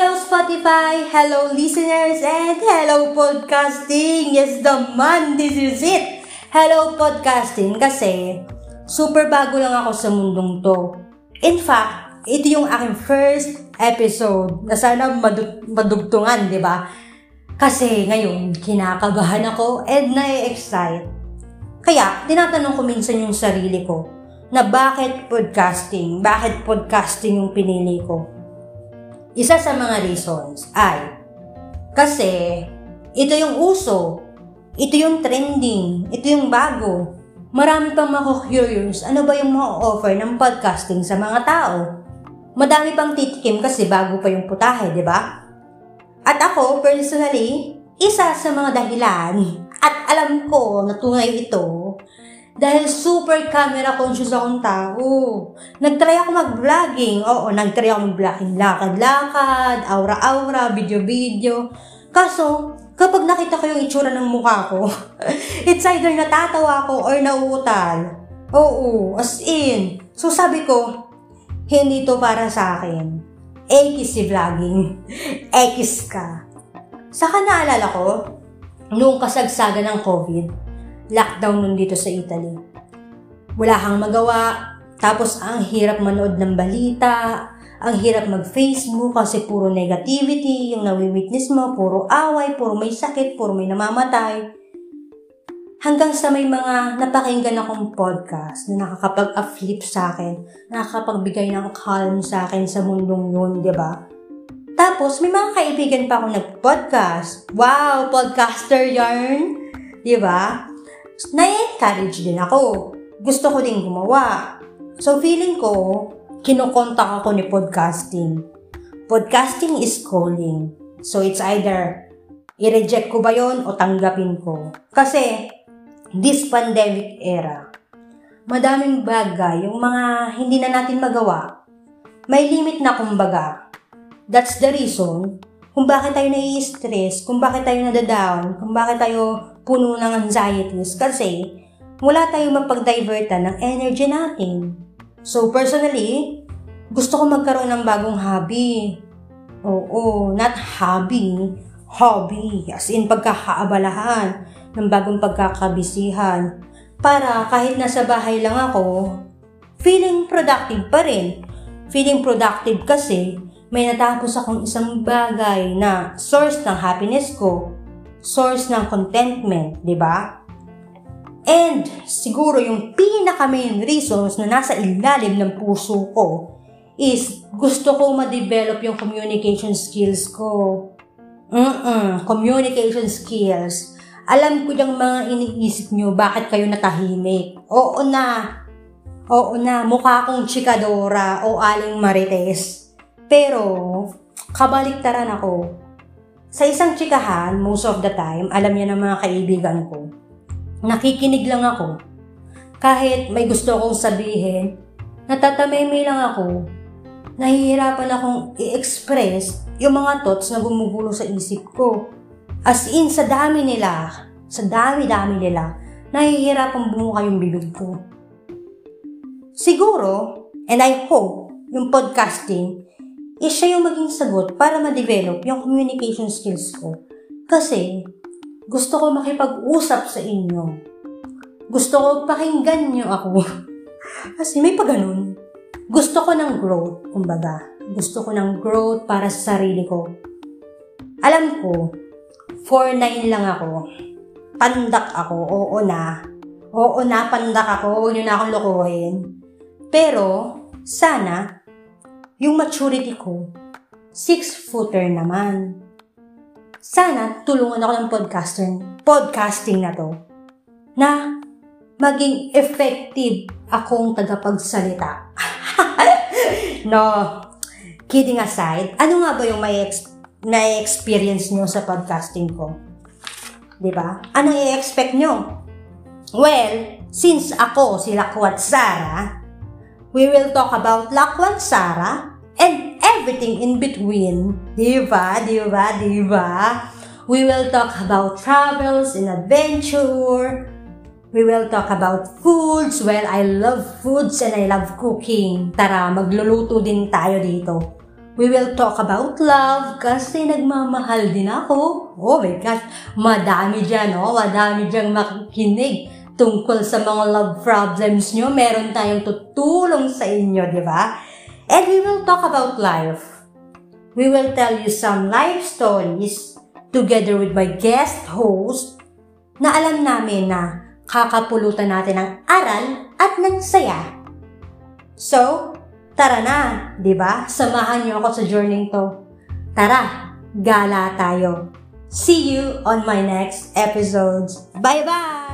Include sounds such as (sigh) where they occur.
Hello Spotify, hello listeners, and hello podcasting! Yes naman, this is it! Hello podcasting kasi super bago lang ako sa mundong to. In fact, ito yung aking first episode na sana madu- madugtungan, di ba? Kasi ngayon, kinakabahan ako and na-excite. Kaya, tinatanong ko minsan yung sarili ko na bakit podcasting? Bakit podcasting yung pinili ko? Isa sa mga reasons ay kasi ito yung uso, ito yung trending, ito yung bago. Marami pang mako-curious ano ba yung ma-offer ng podcasting sa mga tao. Madami pang titikim kasi bago pa yung putahe, di ba? At ako, personally, isa sa mga dahilan at alam ko na tunay ito dahil super camera conscious akong tao. Nagtry ako mag-vlogging. Oo, nagtry ako mag-vlogging. Lakad-lakad, aura-aura, video-video. Kaso, kapag nakita ko yung itsura ng mukha ko, (laughs) it's either natatawa ako or nauutal. Oo, as in. So sabi ko, hindi to para sa akin. Ekis si vlogging. (laughs) Ekis ka. Saka naalala ko, noong kasagsagan ng COVID, lockdown nun dito sa Italy. Wala kang magawa, tapos ang hirap manood ng balita, ang hirap mag-Facebook kasi puro negativity, yung nawi-witness mo, puro away, puro may sakit, puro may namamatay. Hanggang sa may mga napakinggan akong podcast na nakakapag-afflip sa akin, nakakapagbigay ng calm sa akin sa mundong yun, di ba? Tapos, may mga kaibigan pa akong nag-podcast. Wow, podcaster yarn! Di ba? Na-encourage din ako. Gusto ko din gumawa. So, feeling ko, kinokontak ako ni podcasting. Podcasting is calling. So, it's either i-reject ko ba yon o tanggapin ko. Kasi, this pandemic era, madaming bagay, yung mga hindi na natin magawa, may limit na kumbaga. That's the reason kung bakit tayo nai-stress, kung bakit tayo nadadown, kung bakit tayo puno ng anxieties. Kasi wala tayong mapag-divertan ng energy natin. So personally, gusto ko magkaroon ng bagong hobby. Oo, not hobby, hobby. As in pagkakaabalahan ng bagong pagkakabisihan. Para kahit nasa bahay lang ako, feeling productive pa rin. Feeling productive kasi may natapos akong isang bagay na source ng happiness ko, source ng contentment, di ba? And siguro yung pinaka main reasons na nasa ilalim ng puso ko is gusto ko ma-develop yung communication skills ko. Mm-mm, communication skills. Alam ko yung mga iniisip nyo, bakit kayo natahimik? Oo na. Oo na, mukha akong chikadora o aling marites pero, kabaliktaran ako. Sa isang chikahan, most of the time, alam niya ng mga kaibigan ko, nakikinig lang ako. Kahit may gusto akong sabihin, natatameme lang ako. Nahihirapan akong i-express yung mga thoughts na gumugulo sa isip ko. As in, sa dami nila, sa dami-dami nila, nahihirapan bumuka yung bibig ko. Siguro, and I hope, yung podcasting, is siya yung maging sagot para ma-develop yung communication skills ko. Kasi, gusto ko makipag-usap sa inyo. Gusto ko pakinggan nyo ako. (laughs) Kasi may pa. Gusto ko ng growth, kumbaga. Gusto ko ng growth para sa sarili ko. Alam ko, 4'9 lang ako. Pandak ako, oo na. Oo na, pandak ako, huwag nyo na akong lokohin. Pero, sana, yung maturity ko, six-footer naman. Sana tulungan ako ng podcaster, podcasting na to, na maging effective akong tagapagsalita. (laughs) no, kidding aside, ano nga ba yung may, ex- may experience nyo sa podcasting ko? ba? Diba? Anong i-expect nyo? Well, since ako si Lakwat Sara, we will talk about Lakwat Sara everything in between. Diba? Diba? Diba? We will talk about travels and adventure. We will talk about foods. Well, I love foods and I love cooking. Tara, magluluto din tayo dito. We will talk about love kasi nagmamahal din ako. Oh my gosh, madami dyan, oh. Madami dyan makikinig tungkol sa mga love problems nyo. Meron tayong tutulong sa inyo, di ba? And we will talk about life. We will tell you some life stories together with my guest host na alam namin na kakapulutan natin ng aral at ng saya. So, Tara na, di ba? Samahan niyo ako sa journey to. Tara, gala tayo. See you on my next episodes. Bye-bye!